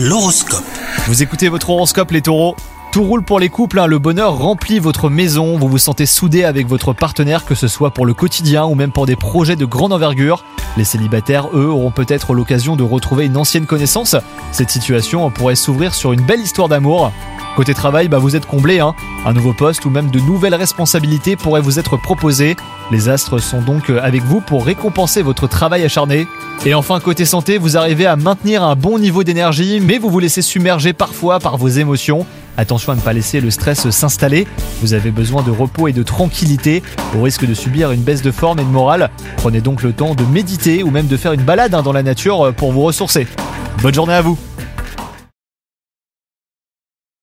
L'horoscope. Vous écoutez votre horoscope les taureaux tout roule pour les couples, hein. le bonheur remplit votre maison, vous vous sentez soudé avec votre partenaire, que ce soit pour le quotidien ou même pour des projets de grande envergure. Les célibataires, eux, auront peut-être l'occasion de retrouver une ancienne connaissance. Cette situation pourrait s'ouvrir sur une belle histoire d'amour. Côté travail, bah vous êtes comblé, hein. un nouveau poste ou même de nouvelles responsabilités pourraient vous être proposées. Les astres sont donc euh, avec vous pour récompenser votre travail acharné. Et enfin, côté santé, vous arrivez à maintenir un bon niveau d'énergie, mais vous vous laissez submerger parfois par vos émotions. Attention à ne pas laisser le stress s'installer. Vous avez besoin de repos et de tranquillité au risque de subir une baisse de forme et de morale. Prenez donc le temps de méditer ou même de faire une balade hein, dans la nature euh, pour vous ressourcer. Bonne journée à vous